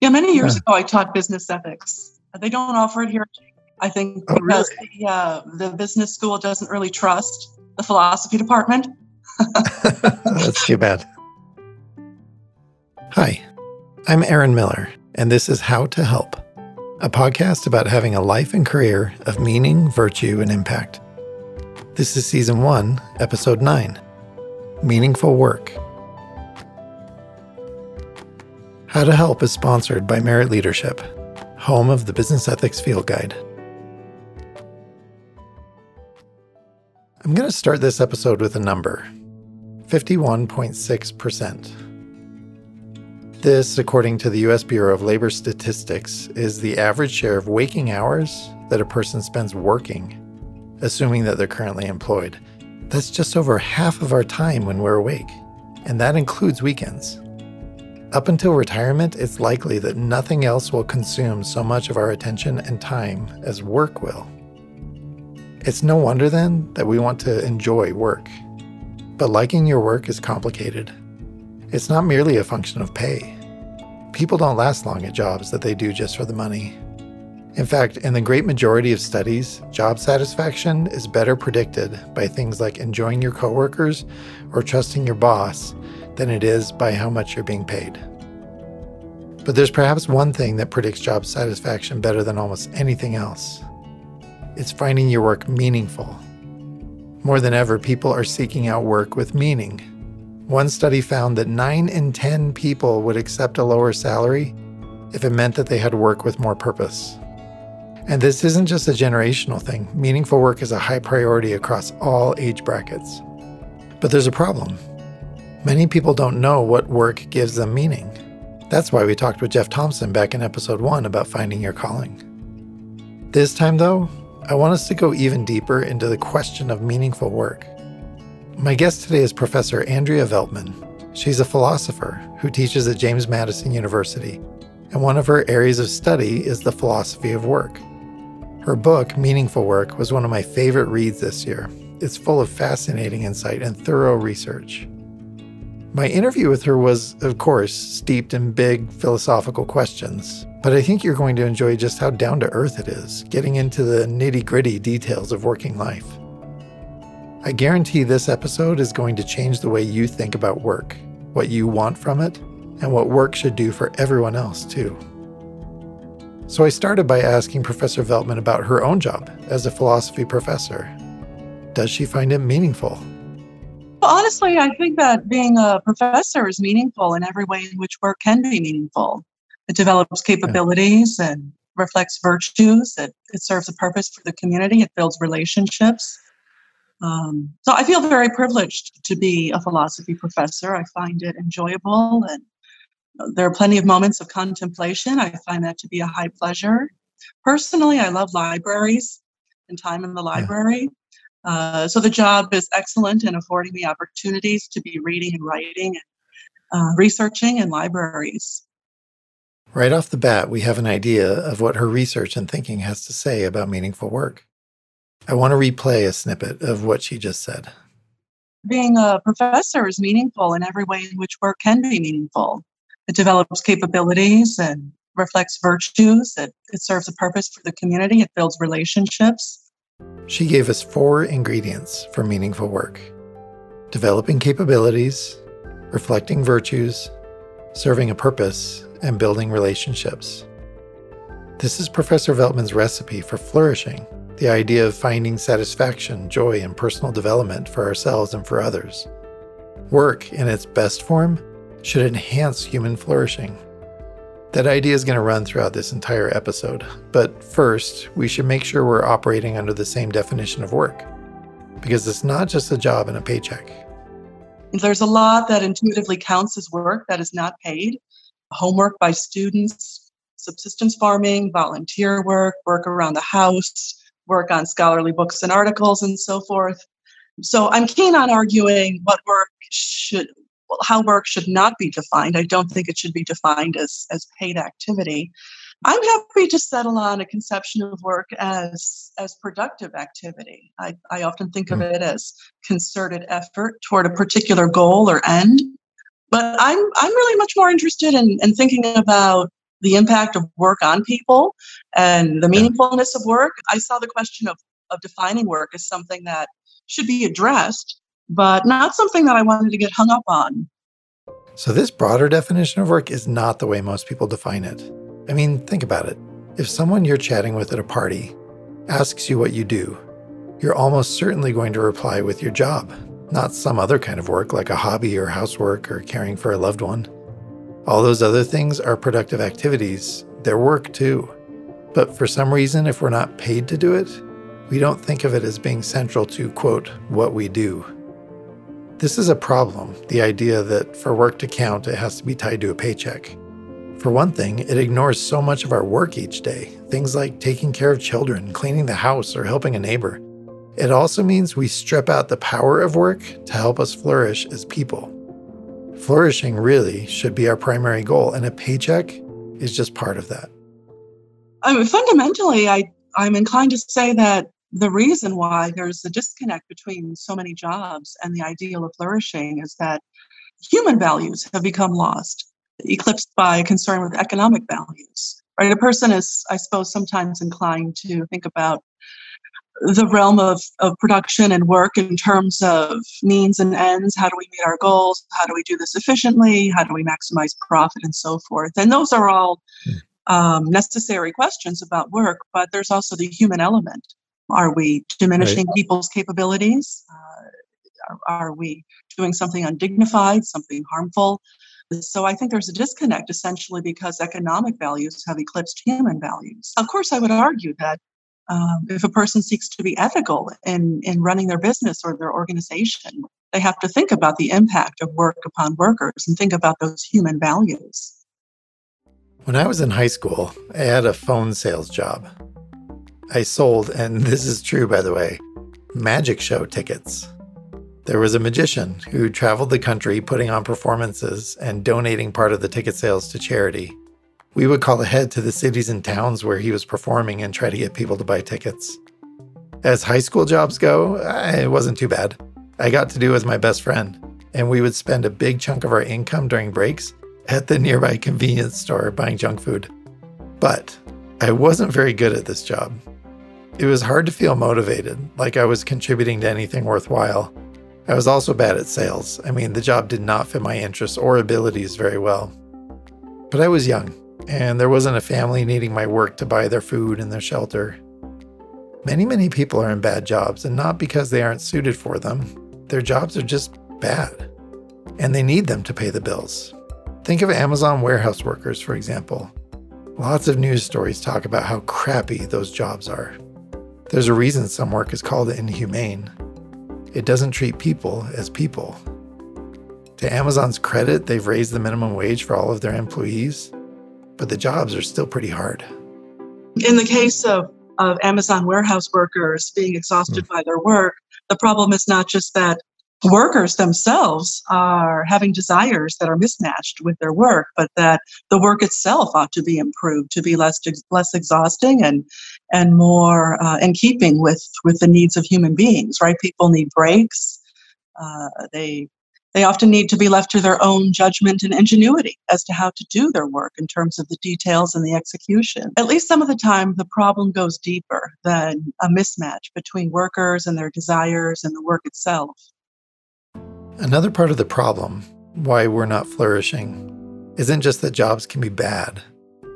Yeah, many years ago, I taught business ethics. They don't offer it here. I think Oh, because really? the, uh, the business school doesn't really trust the philosophy department. That's too bad. Hi, I'm Aaron Miller, and this is How to Help, a podcast about having a life and career of meaning, virtue, and impact. This is season one, episode nine Meaningful Work. How to Help is sponsored by Merit Leadership, home of the Business Ethics Field Guide. I'm going to start this episode with a number 51.6%. This, according to the US Bureau of Labor Statistics, is the average share of waking hours that a person spends working, assuming that they're currently employed. That's just over half of our time when we're awake, and that includes weekends. Up until retirement, it's likely that nothing else will consume so much of our attention and time as work will. It's no wonder then that we want to enjoy work. But liking your work is complicated. It's not merely a function of pay. People don't last long at jobs that they do just for the money. In fact, in the great majority of studies, job satisfaction is better predicted by things like enjoying your coworkers or trusting your boss than it is by how much you're being paid. But there's perhaps one thing that predicts job satisfaction better than almost anything else it's finding your work meaningful. More than ever, people are seeking out work with meaning. One study found that 9 in 10 people would accept a lower salary if it meant that they had work with more purpose. And this isn't just a generational thing. Meaningful work is a high priority across all age brackets. But there's a problem. Many people don't know what work gives them meaning. That's why we talked with Jeff Thompson back in episode 1 about finding your calling. This time, though, I want us to go even deeper into the question of meaningful work. My guest today is Professor Andrea Veltman. She's a philosopher who teaches at James Madison University, and one of her areas of study is the philosophy of work. Her book, Meaningful Work, was one of my favorite reads this year. It's full of fascinating insight and thorough research. My interview with her was, of course, steeped in big philosophical questions, but I think you're going to enjoy just how down to earth it is, getting into the nitty gritty details of working life. I guarantee this episode is going to change the way you think about work, what you want from it, and what work should do for everyone else, too. So I started by asking Professor Veltman about her own job as a philosophy professor. Does she find it meaningful? Well, honestly, I think that being a professor is meaningful in every way in which work can be meaningful. It develops capabilities and reflects virtues. It, it serves a purpose for the community. It builds relationships. Um, so I feel very privileged to be a philosophy professor. I find it enjoyable and there are plenty of moments of contemplation. I find that to be a high pleasure. Personally, I love libraries and time in the library. Uh, so the job is excellent in affording me opportunities to be reading and writing and uh, researching in libraries. Right off the bat, we have an idea of what her research and thinking has to say about meaningful work. I want to replay a snippet of what she just said. Being a professor is meaningful in every way in which work can be meaningful. It develops capabilities and reflects virtues. It, it serves a purpose for the community. It builds relationships. She gave us four ingredients for meaningful work developing capabilities, reflecting virtues, serving a purpose, and building relationships. This is Professor Veltman's recipe for flourishing the idea of finding satisfaction, joy, and personal development for ourselves and for others. Work, in its best form, should enhance human flourishing. That idea is going to run throughout this entire episode, but first, we should make sure we're operating under the same definition of work, because it's not just a job and a paycheck. There's a lot that intuitively counts as work that is not paid homework by students, subsistence farming, volunteer work, work around the house, work on scholarly books and articles, and so forth. So I'm keen on arguing what work should, how work should not be defined. I don't think it should be defined as, as paid activity. I'm happy to settle on a conception of work as as productive activity. I, I often think of hmm. it as concerted effort toward a particular goal or end. But I'm I'm really much more interested in, in thinking about the impact of work on people and the meaningfulness of work, I saw the question of, of defining work as something that should be addressed, but not something that I wanted to get hung up on. So, this broader definition of work is not the way most people define it. I mean, think about it. If someone you're chatting with at a party asks you what you do, you're almost certainly going to reply with your job, not some other kind of work like a hobby or housework or caring for a loved one. All those other things are productive activities, they're work too. But for some reason, if we're not paid to do it, we don't think of it as being central to, quote, what we do. This is a problem the idea that for work to count, it has to be tied to a paycheck. For one thing, it ignores so much of our work each day, things like taking care of children, cleaning the house, or helping a neighbor. It also means we strip out the power of work to help us flourish as people. Flourishing really should be our primary goal, and a paycheck is just part of that. I mean, fundamentally, I, I'm inclined to say that the reason why there's a disconnect between so many jobs and the ideal of flourishing is that human values have become lost, eclipsed by concern with economic values. Right? A person is, I suppose, sometimes inclined to think about the realm of, of production and work in terms of means and ends. How do we meet our goals? How do we do this efficiently? How do we maximize profit and so forth? And those are all hmm. um, necessary questions about work, but there's also the human element. Are we diminishing right. people's capabilities? Uh, are, are we doing something undignified, something harmful? So I think there's a disconnect essentially because economic values have eclipsed human values. Of course, I would argue that um, if a person seeks to be ethical in, in running their business or their organization, they have to think about the impact of work upon workers and think about those human values. When I was in high school, I had a phone sales job. I sold, and this is true by the way, magic show tickets. There was a magician who traveled the country putting on performances and donating part of the ticket sales to charity. We would call ahead to the cities and towns where he was performing and try to get people to buy tickets. As high school jobs go, it wasn't too bad. I got to do as my best friend, and we would spend a big chunk of our income during breaks at the nearby convenience store buying junk food. But I wasn't very good at this job. It was hard to feel motivated, like I was contributing to anything worthwhile. I was also bad at sales. I mean, the job did not fit my interests or abilities very well. But I was young, and there wasn't a family needing my work to buy their food and their shelter. Many, many people are in bad jobs, and not because they aren't suited for them. Their jobs are just bad, and they need them to pay the bills. Think of Amazon warehouse workers, for example. Lots of news stories talk about how crappy those jobs are. There's a reason some work is called inhumane. It doesn't treat people as people. To Amazon's credit, they've raised the minimum wage for all of their employees, but the jobs are still pretty hard. In the case of, of Amazon warehouse workers being exhausted mm. by their work, the problem is not just that workers themselves are having desires that are mismatched with their work, but that the work itself ought to be improved to be less less exhausting and and more uh, in keeping with with the needs of human beings. Right? People need breaks. Uh, they they often need to be left to their own judgment and ingenuity as to how to do their work in terms of the details and the execution. At least some of the time, the problem goes deeper than a mismatch between workers and their desires and the work itself. Another part of the problem, why we're not flourishing, isn't just that jobs can be bad,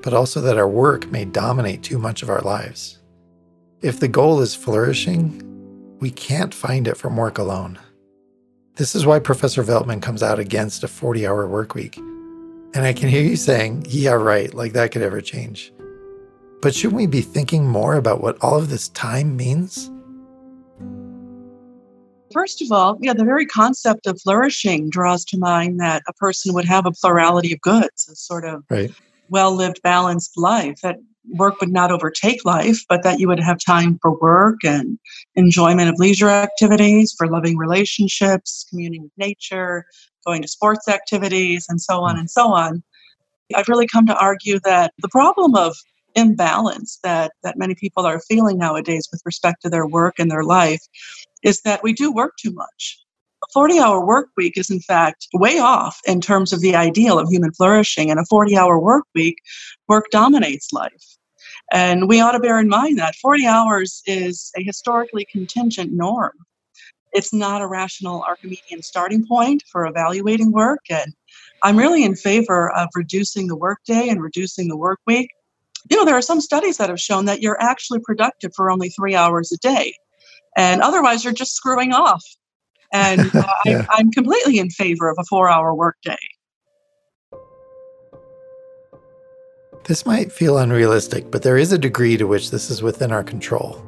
but also that our work may dominate too much of our lives. If the goal is flourishing, we can't find it from work alone. This is why Professor Veltman comes out against a 40 hour work week. And I can hear you saying, yeah, right, like that could ever change. But shouldn't we be thinking more about what all of this time means? First of all, yeah, the very concept of flourishing draws to mind that a person would have a plurality of goods, a sort of right. Well lived, balanced life. That work would not overtake life, but that you would have time for work and enjoyment of leisure activities, for loving relationships, communing with nature, going to sports activities, and so on and so on. I've really come to argue that the problem of imbalance that, that many people are feeling nowadays with respect to their work and their life is that we do work too much. A 40 hour work week is, in fact, way off in terms of the ideal of human flourishing. And a 40 hour work week, work dominates life. And we ought to bear in mind that 40 hours is a historically contingent norm. It's not a rational Archimedean starting point for evaluating work. And I'm really in favor of reducing the workday and reducing the work week. You know, there are some studies that have shown that you're actually productive for only three hours a day. And otherwise, you're just screwing off. And uh, yeah. I, I'm completely in favor of a four hour workday. This might feel unrealistic, but there is a degree to which this is within our control.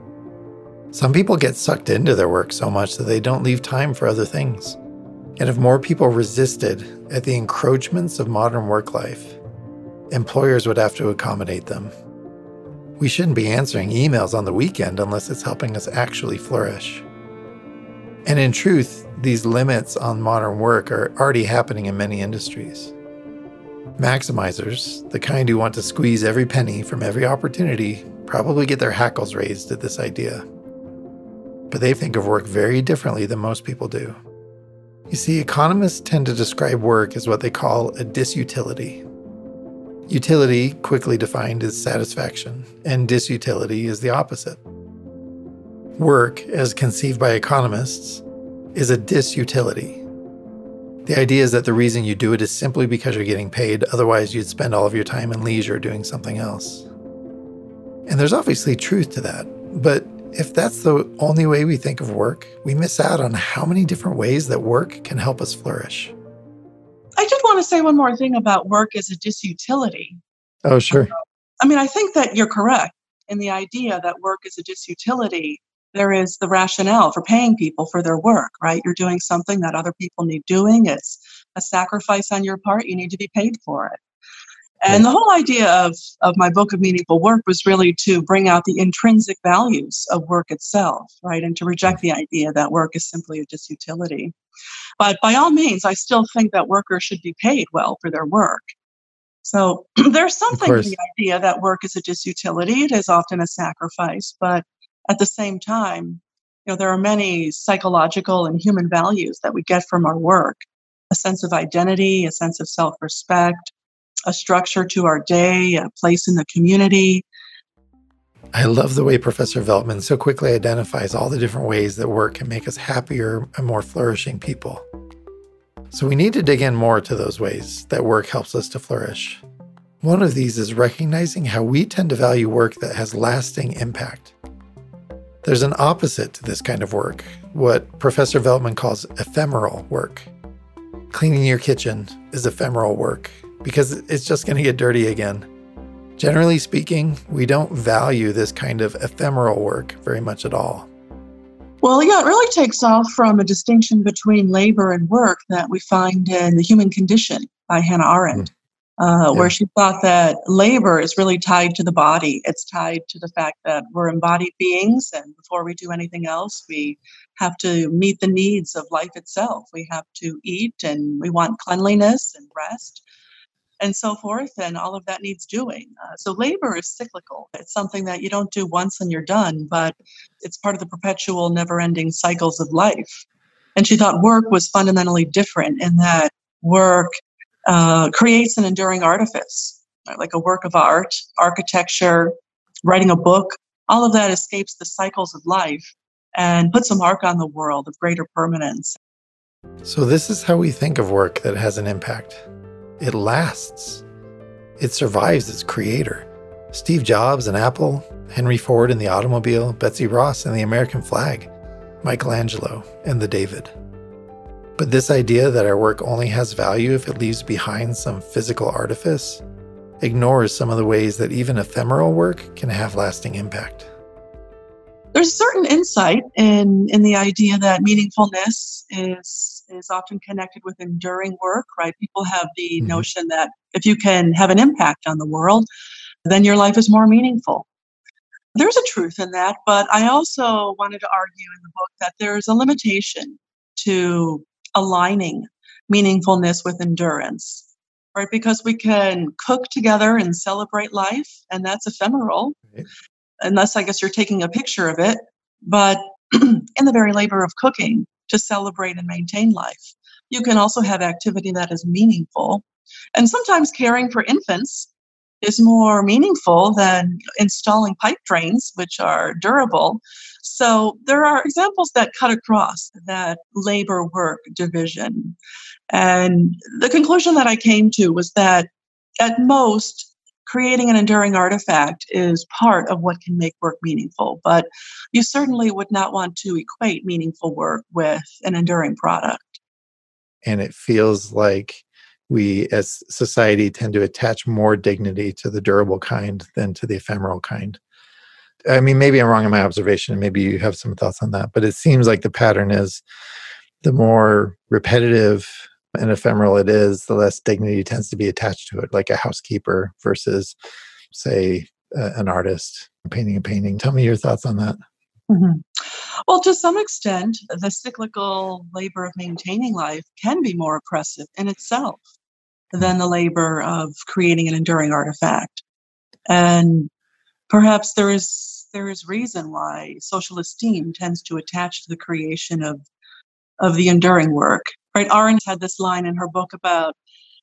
Some people get sucked into their work so much that they don't leave time for other things. And if more people resisted at the encroachments of modern work life, employers would have to accommodate them. We shouldn't be answering emails on the weekend unless it's helping us actually flourish. And in truth, these limits on modern work are already happening in many industries. Maximizers, the kind who want to squeeze every penny from every opportunity, probably get their hackles raised at this idea. But they think of work very differently than most people do. You see, economists tend to describe work as what they call a disutility. Utility, quickly defined, is satisfaction, and disutility is the opposite. Work, as conceived by economists, is a disutility, the idea is that the reason you do it is simply because you're getting paid, otherwise, you'd spend all of your time and leisure doing something else. And there's obviously truth to that, but if that's the only way we think of work, we miss out on how many different ways that work can help us flourish. I just want to say one more thing about work as a disutility. Oh, sure. I mean, I think that you're correct in the idea that work is a disutility there is the rationale for paying people for their work, right? You're doing something that other people need doing. It's a sacrifice on your part. You need to be paid for it. And the whole idea of, of my book of meaningful work was really to bring out the intrinsic values of work itself, right? And to reject the idea that work is simply a disutility. But by all means, I still think that workers should be paid well for their work. So there's something in the idea that work is a disutility. It is often a sacrifice, but at the same time, you know, there are many psychological and human values that we get from our work a sense of identity, a sense of self respect, a structure to our day, a place in the community. I love the way Professor Veltman so quickly identifies all the different ways that work can make us happier and more flourishing people. So we need to dig in more to those ways that work helps us to flourish. One of these is recognizing how we tend to value work that has lasting impact. There's an opposite to this kind of work, what Professor Veltman calls ephemeral work. Cleaning your kitchen is ephemeral work because it's just going to get dirty again. Generally speaking, we don't value this kind of ephemeral work very much at all. Well, yeah, it really takes off from a distinction between labor and work that we find in The Human Condition by Hannah Arendt. Uh, yeah. where she thought that labor is really tied to the body. It's tied to the fact that we're embodied beings, and before we do anything else, we have to meet the needs of life itself. We have to eat, and we want cleanliness and rest. And so forth, and all of that needs doing. Uh, so, labor is cyclical. It's something that you don't do once and you're done, but it's part of the perpetual, never ending cycles of life. And she thought work was fundamentally different in that work uh, creates an enduring artifice, right? like a work of art, architecture, writing a book. All of that escapes the cycles of life and puts a mark on the world of greater permanence. So, this is how we think of work that has an impact it lasts, it survives its creator. Steve Jobs and Apple, Henry Ford and the automobile, Betsy Ross and the American flag, Michelangelo and the David. But this idea that our work only has value if it leaves behind some physical artifice ignores some of the ways that even ephemeral work can have lasting impact. There's a certain insight in, in the idea that meaningfulness is, is often connected with enduring work, right? People have the mm-hmm. notion that if you can have an impact on the world, then your life is more meaningful. There's a truth in that, but I also wanted to argue in the book that there's a limitation to aligning meaningfulness with endurance, right? Because we can cook together and celebrate life, and that's ephemeral, right. unless I guess you're taking a picture of it. But in the very labor of cooking, to celebrate and maintain life. You can also have activity that is meaningful. And sometimes caring for infants is more meaningful than installing pipe drains, which are durable. So there are examples that cut across that labor work division. And the conclusion that I came to was that at most, creating an enduring artifact is part of what can make work meaningful. But you certainly would not want to equate meaningful work with an enduring product. And it feels like we as society tend to attach more dignity to the durable kind than to the ephemeral kind. I mean, maybe I'm wrong in my observation, and maybe you have some thoughts on that, but it seems like the pattern is the more repetitive and ephemeral it is, the less dignity tends to be attached to it, like a housekeeper versus, say, uh, an artist painting a painting. Tell me your thoughts on that. Mm-hmm. Well, to some extent, the cyclical labor of maintaining life can be more oppressive in itself than the labor of creating an enduring artifact. And perhaps there is there is reason why social esteem tends to attach to the creation of of the enduring work. Right? Arendt had this line in her book about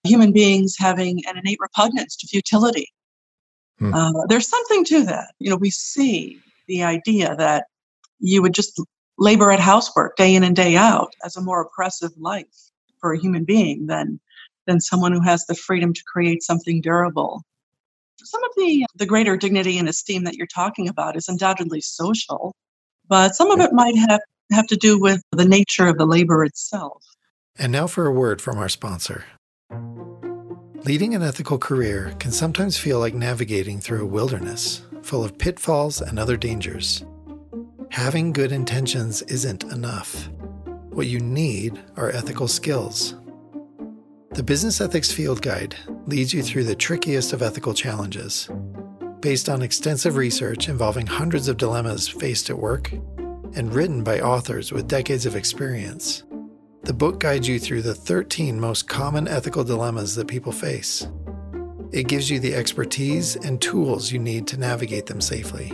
human beings having an innate repugnance to futility. Hmm. Uh, there's something to that. You know, we see the idea that you would just labor at housework day in and day out as a more oppressive life for a human being than than someone who has the freedom to create something durable. Some of the uh, the greater dignity and esteem that you're talking about is undoubtedly social, but some of it might have have to do with the nature of the labor itself. And now for a word from our sponsor. Leading an ethical career can sometimes feel like navigating through a wilderness full of pitfalls and other dangers. Having good intentions isn't enough. What you need are ethical skills. The Business Ethics Field Guide leads you through the trickiest of ethical challenges. Based on extensive research involving hundreds of dilemmas faced at work and written by authors with decades of experience, the book guides you through the 13 most common ethical dilemmas that people face. It gives you the expertise and tools you need to navigate them safely.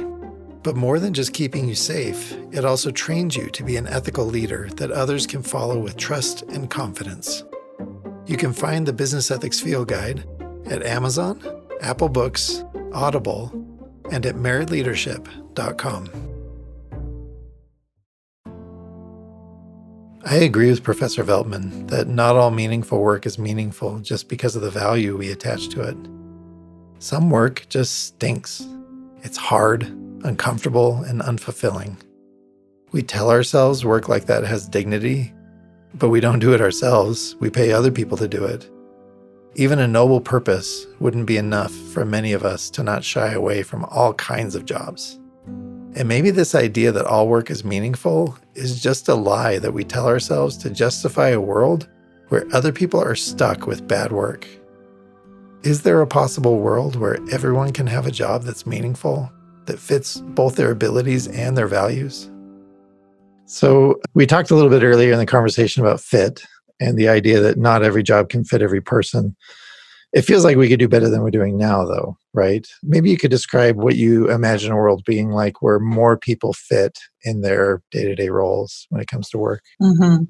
But more than just keeping you safe, it also trains you to be an ethical leader that others can follow with trust and confidence. You can find the Business Ethics Field Guide at Amazon, Apple Books, Audible, and at meritleadership.com. I agree with Professor Veltman that not all meaningful work is meaningful just because of the value we attach to it. Some work just stinks. It's hard, uncomfortable, and unfulfilling. We tell ourselves work like that has dignity, but we don't do it ourselves. We pay other people to do it. Even a noble purpose wouldn't be enough for many of us to not shy away from all kinds of jobs. And maybe this idea that all work is meaningful is just a lie that we tell ourselves to justify a world where other people are stuck with bad work. Is there a possible world where everyone can have a job that's meaningful that fits both their abilities and their values? So, we talked a little bit earlier in the conversation about fit and the idea that not every job can fit every person. It feels like we could do better than we're doing now, though, right? Maybe you could describe what you imagine a world being like where more people fit in their day to day roles when it comes to work. Mm-hmm.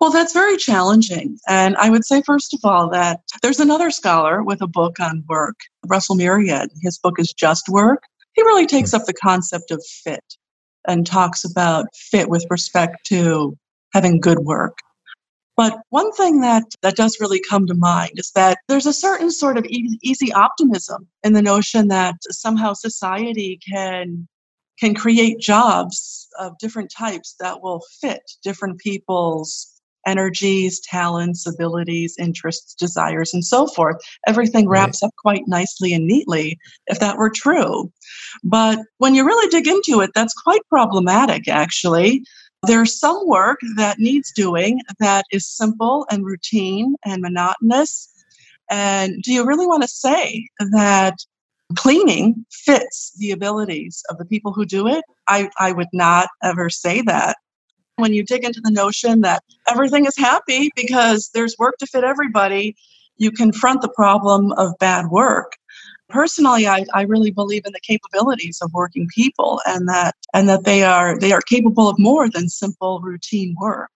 Well, that's very challenging. And I would say, first of all, that there's another scholar with a book on work, Russell Muirhead. His book is Just Work he really takes hmm. up the concept of fit and talks about fit with respect to having good work. But one thing that, that does really come to mind is that there's a certain sort of easy, easy optimism in the notion that somehow society can can create jobs of different types that will fit different people's energies, talents, abilities, interests, desires, and so forth. Everything wraps right. up quite nicely and neatly if that were true. But when you really dig into it, that's quite problematic, actually. There's some work that needs doing that is simple and routine and monotonous. And do you really want to say that cleaning fits the abilities of the people who do it? I, I would not ever say that. When you dig into the notion that everything is happy because there's work to fit everybody, you confront the problem of bad work. personally I, I really believe in the capabilities of working people and that and that they are they are capable of more than simple routine work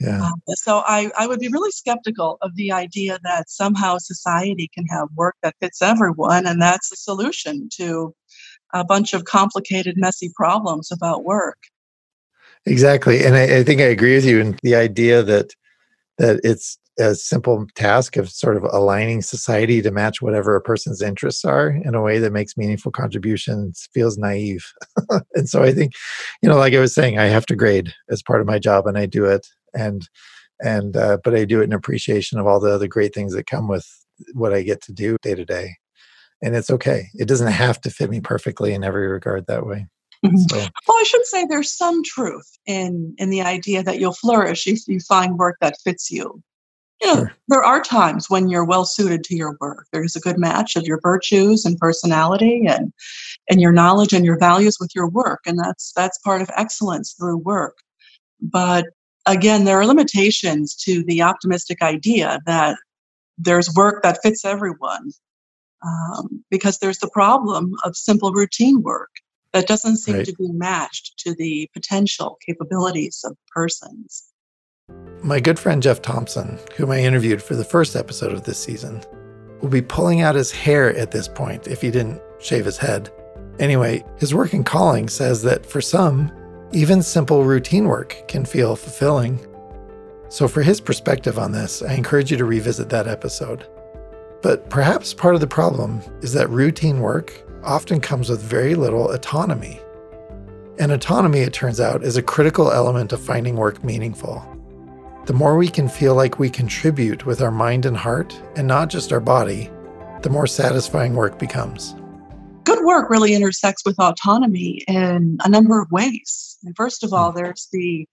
yeah. Um, so I, I would be really skeptical of the idea that somehow society can have work that fits everyone and that's the solution to a bunch of complicated messy problems about work exactly and I, I think i agree with you in the idea that that it's a simple task of sort of aligning society to match whatever a person's interests are in a way that makes meaningful contributions feels naive. and so I think, you know, like I was saying, I have to grade as part of my job and I do it. And, and, uh, but I do it in appreciation of all the other great things that come with what I get to do day to day. And it's okay. It doesn't have to fit me perfectly in every regard that way. Mm-hmm. So. Well, I should say there's some truth in in the idea that you'll flourish if you find work that fits you you know, sure. there are times when you're well suited to your work. There's a good match of your virtues and personality and and your knowledge and your values with your work. And that's that's part of excellence through work. But again, there are limitations to the optimistic idea that there's work that fits everyone. Um, because there's the problem of simple routine work that doesn't seem right. to be matched to the potential capabilities of persons. My good friend Jeff Thompson, whom I interviewed for the first episode of this season, will be pulling out his hair at this point if he didn't shave his head. Anyway, his work in calling says that for some, even simple routine work can feel fulfilling. So, for his perspective on this, I encourage you to revisit that episode. But perhaps part of the problem is that routine work often comes with very little autonomy. And autonomy, it turns out, is a critical element of finding work meaningful. The more we can feel like we contribute with our mind and heart, and not just our body, the more satisfying work becomes. Good work really intersects with autonomy in a number of ways. First of all, there's the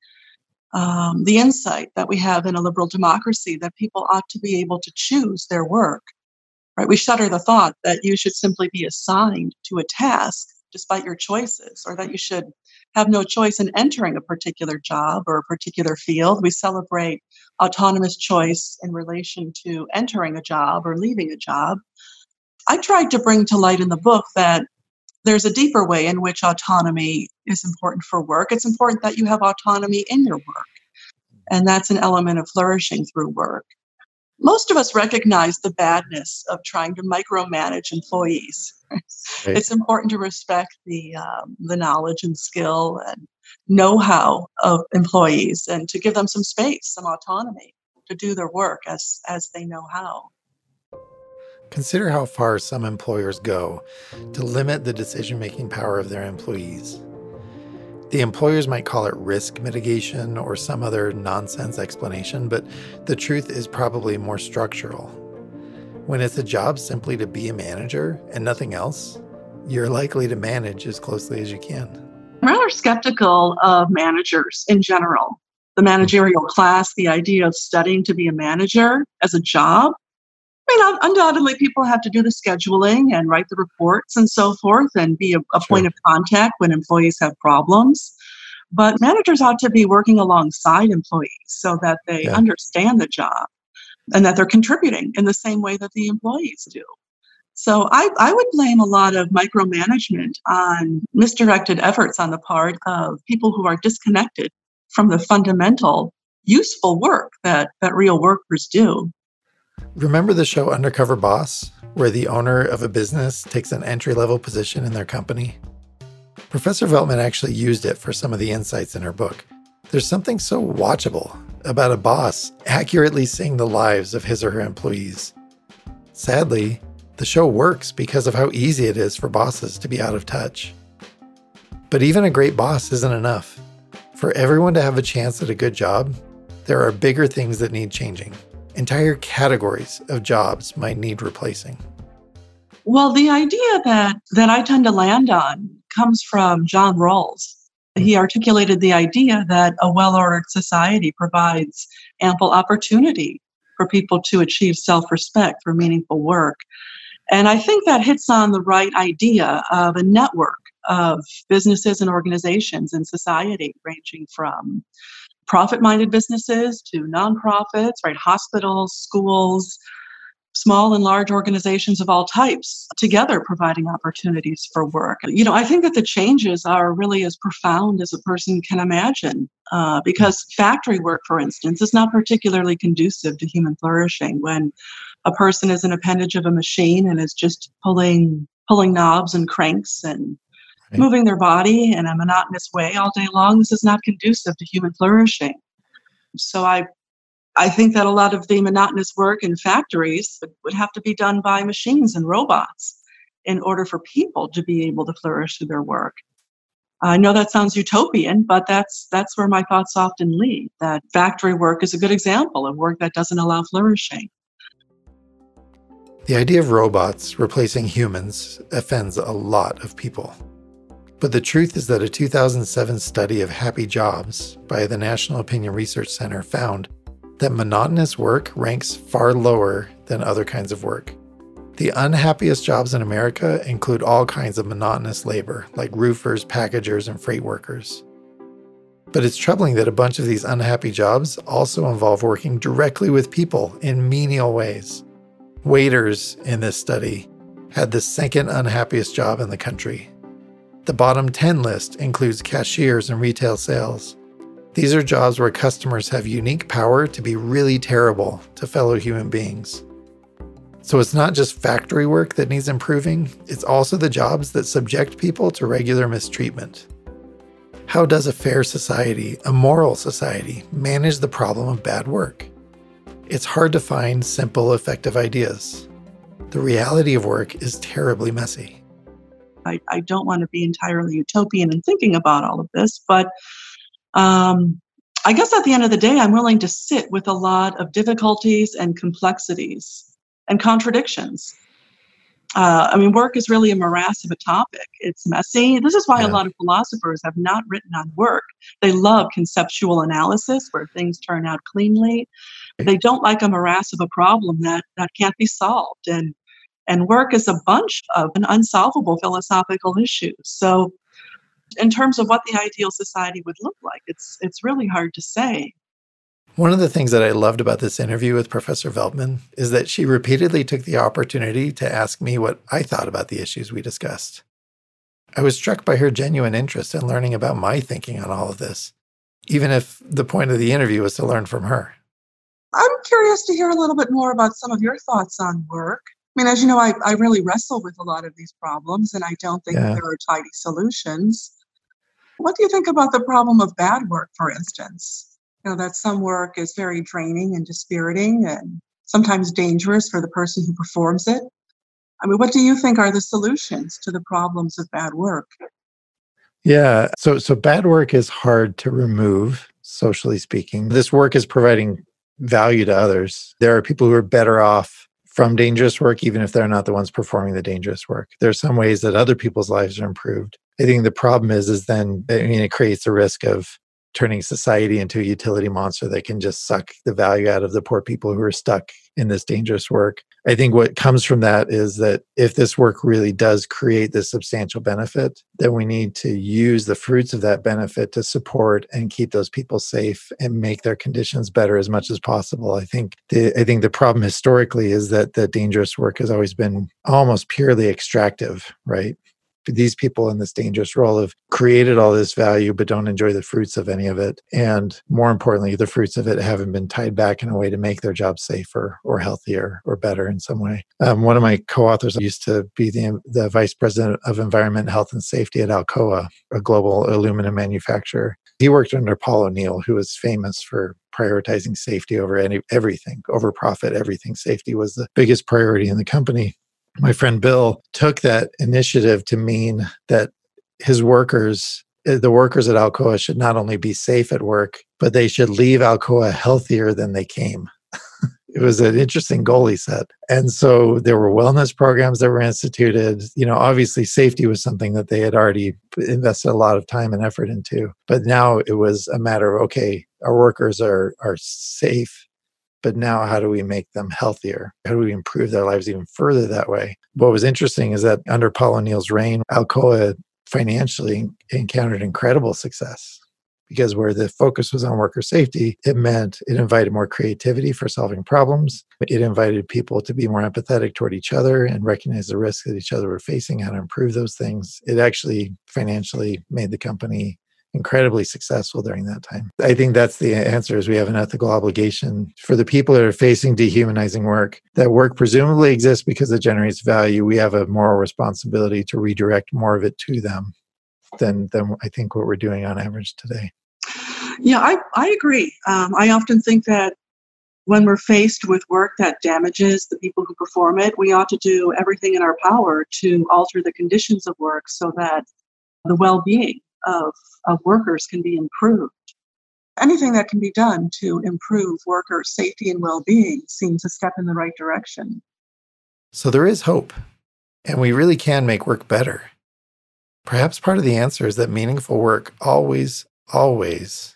um, the insight that we have in a liberal democracy that people ought to be able to choose their work. Right? We shudder the thought that you should simply be assigned to a task despite your choices, or that you should have no choice in entering a particular job or a particular field. We celebrate autonomous choice in relation to entering a job or leaving a job. I tried to bring to light in the book that there's a deeper way in which autonomy is important for work. It's important that you have autonomy in your work. And that's an element of flourishing through work most of us recognize the badness of trying to micromanage employees. Right. It's important to respect the um, the knowledge and skill and know-how of employees, and to give them some space, some autonomy to do their work as as they know how. Consider how far some employers go to limit the decision-making power of their employees. The employers might call it risk mitigation or some other nonsense explanation, but the truth is probably more structural. When it's a job simply to be a manager and nothing else, you're likely to manage as closely as you can. I'm rather skeptical of managers in general. The managerial class, the idea of studying to be a manager as a job, I mean, undoubtedly, people have to do the scheduling and write the reports and so forth and be a, a sure. point of contact when employees have problems. But managers ought to be working alongside employees so that they yeah. understand the job and that they're contributing in the same way that the employees do. So I, I would blame a lot of micromanagement on misdirected efforts on the part of people who are disconnected from the fundamental useful work that, that real workers do. Remember the show Undercover Boss, where the owner of a business takes an entry level position in their company? Professor Veltman actually used it for some of the insights in her book. There's something so watchable about a boss accurately seeing the lives of his or her employees. Sadly, the show works because of how easy it is for bosses to be out of touch. But even a great boss isn't enough. For everyone to have a chance at a good job, there are bigger things that need changing entire categories of jobs might need replacing? Well, the idea that, that I tend to land on comes from John Rawls. He hmm. articulated the idea that a well ordered society provides ample opportunity for people to achieve self respect for meaningful work. And I think that hits on the right idea of a network of businesses and organizations in society, ranging from profit minded businesses to nonprofits, right? Hospitals, schools, small and large organizations of all types together providing opportunities for work. You know, I think that the changes are really as profound as a person can imagine uh, because factory work, for instance, is not particularly conducive to human flourishing when a person is an appendage of a machine and is just pulling pulling knobs and cranks and right. moving their body in a monotonous way all day long. This is not conducive to human flourishing. So I I think that a lot of the monotonous work in factories would have to be done by machines and robots in order for people to be able to flourish through their work. I know that sounds utopian, but that's that's where my thoughts often lead. That factory work is a good example of work that doesn't allow flourishing. The idea of robots replacing humans offends a lot of people. But the truth is that a 2007 study of happy jobs by the National Opinion Research Center found that monotonous work ranks far lower than other kinds of work. The unhappiest jobs in America include all kinds of monotonous labor, like roofers, packagers, and freight workers. But it's troubling that a bunch of these unhappy jobs also involve working directly with people in menial ways. Waiters in this study had the second unhappiest job in the country. The bottom 10 list includes cashiers and retail sales. These are jobs where customers have unique power to be really terrible to fellow human beings. So it's not just factory work that needs improving, it's also the jobs that subject people to regular mistreatment. How does a fair society, a moral society, manage the problem of bad work? It's hard to find simple, effective ideas. The reality of work is terribly messy. I, I don't want to be entirely utopian in thinking about all of this, but um, I guess at the end of the day, I'm willing to sit with a lot of difficulties and complexities and contradictions. Uh, I mean, work is really a morass of a topic. It's messy. This is why yeah. a lot of philosophers have not written on work. They love conceptual analysis where things turn out cleanly. They don't like a morass of a problem that, that can't be solved. And, and work is a bunch of an unsolvable philosophical issues. So in terms of what the ideal society would look like, it's it's really hard to say. One of the things that I loved about this interview with Professor Veltman is that she repeatedly took the opportunity to ask me what I thought about the issues we discussed. I was struck by her genuine interest in learning about my thinking on all of this, even if the point of the interview was to learn from her. I'm curious to hear a little bit more about some of your thoughts on work. I mean, as you know, I, I really wrestle with a lot of these problems, and I don't think yeah. there are tidy solutions. What do you think about the problem of bad work, for instance? You know, that some work is very draining and dispiriting and sometimes dangerous for the person who performs it. I mean, what do you think are the solutions to the problems of bad work? Yeah, so so bad work is hard to remove, socially speaking. This work is providing value to others. There are people who are better off from dangerous work, even if they're not the ones performing the dangerous work. There are some ways that other people's lives are improved. I think the problem is, is then I mean, it creates a risk of turning society into a utility monster that can just suck the value out of the poor people who are stuck in this dangerous work. I think what comes from that is that if this work really does create this substantial benefit, then we need to use the fruits of that benefit to support and keep those people safe and make their conditions better as much as possible. I think the I think the problem historically is that the dangerous work has always been almost purely extractive, right? These people in this dangerous role have created all this value but don't enjoy the fruits of any of it. And more importantly the fruits of it haven't been tied back in a way to make their job safer or healthier or better in some way. Um, one of my co-authors used to be the, the vice president of environment health and safety at alcoa a global aluminum manufacturer. He worked under paul o'neill who was famous for prioritizing safety over any everything over profit everything. Safety was the biggest priority in the company my friend Bill took that initiative to mean that his workers, eh, the workers at Alcoa, should not only be safe at work, but they should leave Alcoa healthier than they came. it was an interesting goal he set. And so there were wellness programs that were instituted. You know, obviously safety was something that they had already invested a lot of time and effort into. But now it was a matter of okay, our workers are are safe but now how do we make them healthier? How do we improve their lives even further that way? What was interesting is that under Paul O'Neill's reign, Alcoa financially encountered incredible success. because where the focus was on worker safety, it meant it invited more creativity for solving problems. It invited people to be more empathetic toward each other and recognize the risks that each other were facing, how to improve those things. It actually financially made the company incredibly successful during that time. I think that's the answer is we have an ethical obligation for the people that are facing dehumanizing work. That work presumably exists because it generates value. We have a moral responsibility to redirect more of it to them than than I think what we're doing on average today. Yeah, I, I agree. Um, I often think that when we're faced with work that damages the people who perform it, we ought to do everything in our power to alter the conditions of work so that the well being of, of workers can be improved. Anything that can be done to improve worker safety and well being seems a step in the right direction. So there is hope, and we really can make work better. Perhaps part of the answer is that meaningful work always, always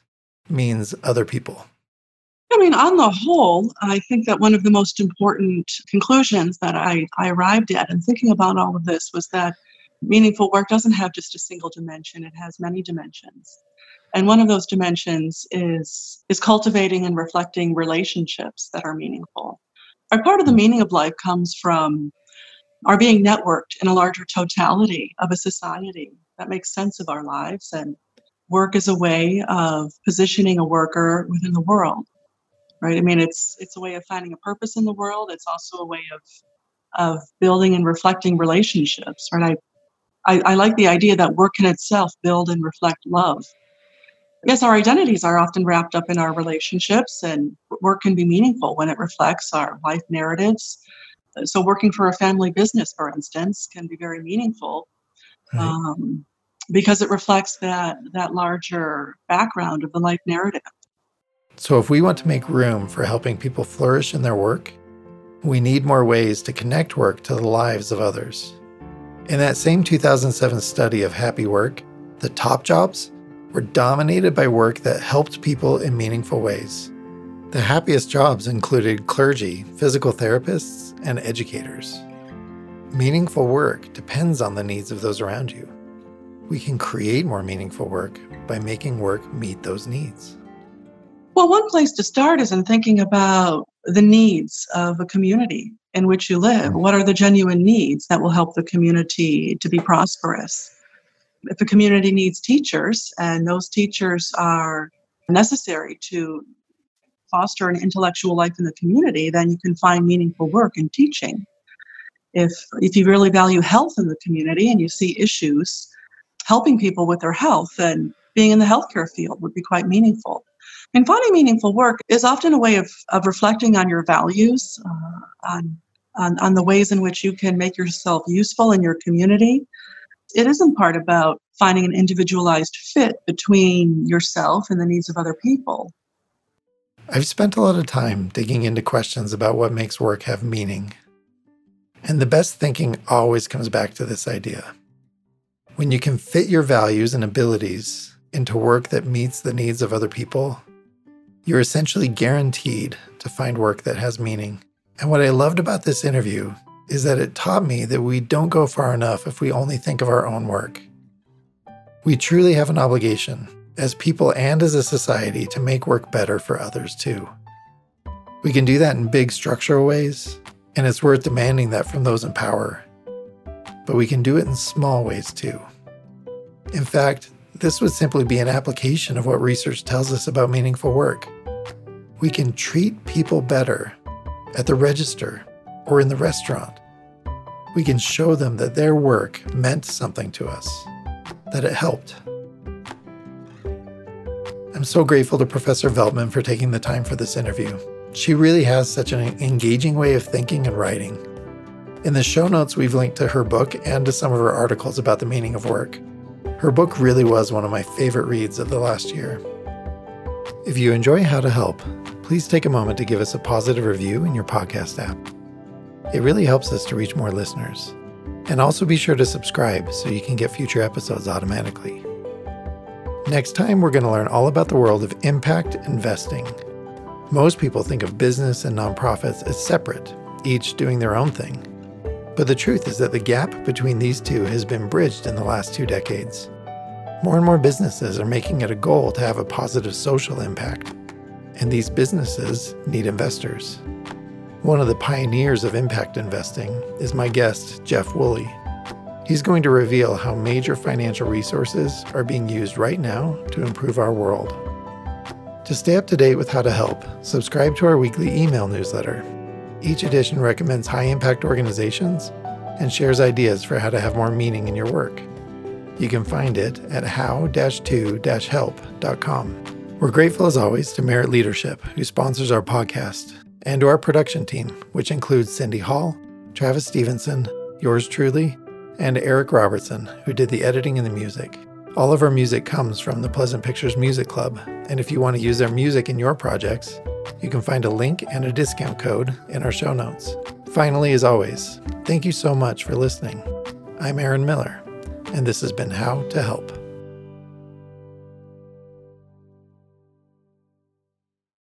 means other people. I mean, on the whole, I think that one of the most important conclusions that I, I arrived at in thinking about all of this was that meaningful work doesn't have just a single dimension, it has many dimensions. And one of those dimensions is, is cultivating and reflecting relationships that are meaningful. Our part of the meaning of life comes from are being networked in a larger totality of a society that makes sense of our lives. And work is a way of positioning a worker within the world, right? I mean, it's it's a way of finding a purpose in the world. It's also a way of of building and reflecting relationships, right? I, I, like the idea that work can itself build and reflect love. Yes, our identities are often wrapped up in our relationships, and work can be meaningful when it reflects our life narratives so working for a family business, for instance, can be very meaningful right. um, because it reflects that that larger background of the life narrative. So if we want to make room for helping people flourish in their work, we need more ways to connect work to the lives of others. In that same 2007 study of happy work, the top jobs were dominated by work that helped people in meaningful ways. The happiest jobs included clergy, physical therapists, and educators. Meaningful work depends on the needs of those around you. We can create more meaningful work by making work meet those needs. Well, one place to start is in thinking about the needs of a community in which you live. What are the genuine needs that will help the community to be prosperous? If a community needs teachers and those teachers are necessary to foster an intellectual life in the community, then you can find meaningful work in teaching. If, if you really value health in the community and you see issues helping people with their health, then being in the healthcare field would be quite meaningful. And finding meaningful work is often a way of, of reflecting on your values, uh, on, on, on the ways in which you can make yourself useful in your community. It isn't part about finding an individualized fit between yourself and the needs of other people. I've spent a lot of time digging into questions about what makes work have meaning. And the best thinking always comes back to this idea. When you can fit your values and abilities into work that meets the needs of other people, you're essentially guaranteed to find work that has meaning. And what I loved about this interview is that it taught me that we don't go far enough if we only think of our own work. We truly have an obligation as people and as a society to make work better for others too. We can do that in big structural ways, and it's worth demanding that from those in power. But we can do it in small ways too. In fact, this would simply be an application of what research tells us about meaningful work. We can treat people better at the register or in the restaurant. We can show them that their work meant something to us, that it helped. I'm so grateful to Professor Veltman for taking the time for this interview. She really has such an engaging way of thinking and writing. In the show notes, we've linked to her book and to some of her articles about the meaning of work. Her book really was one of my favorite reads of the last year. If you enjoy How to Help, please take a moment to give us a positive review in your podcast app. It really helps us to reach more listeners. And also be sure to subscribe so you can get future episodes automatically. Next time, we're going to learn all about the world of impact investing. Most people think of business and nonprofits as separate, each doing their own thing. But the truth is that the gap between these two has been bridged in the last two decades. More and more businesses are making it a goal to have a positive social impact, and these businesses need investors. One of the pioneers of impact investing is my guest, Jeff Woolley. He's going to reveal how major financial resources are being used right now to improve our world. To stay up to date with how to help, subscribe to our weekly email newsletter. Each edition recommends high impact organizations and shares ideas for how to have more meaning in your work. You can find it at how-to-help.com. We're grateful as always to Merit Leadership, who sponsors our podcast, and to our production team, which includes Cindy Hall, Travis Stevenson, yours truly, and Eric Robertson, who did the editing and the music. All of our music comes from the Pleasant Pictures Music Club, and if you want to use their music in your projects, you can find a link and a discount code in our show notes. Finally, as always, thank you so much for listening. I'm Aaron Miller, and this has been How to Help.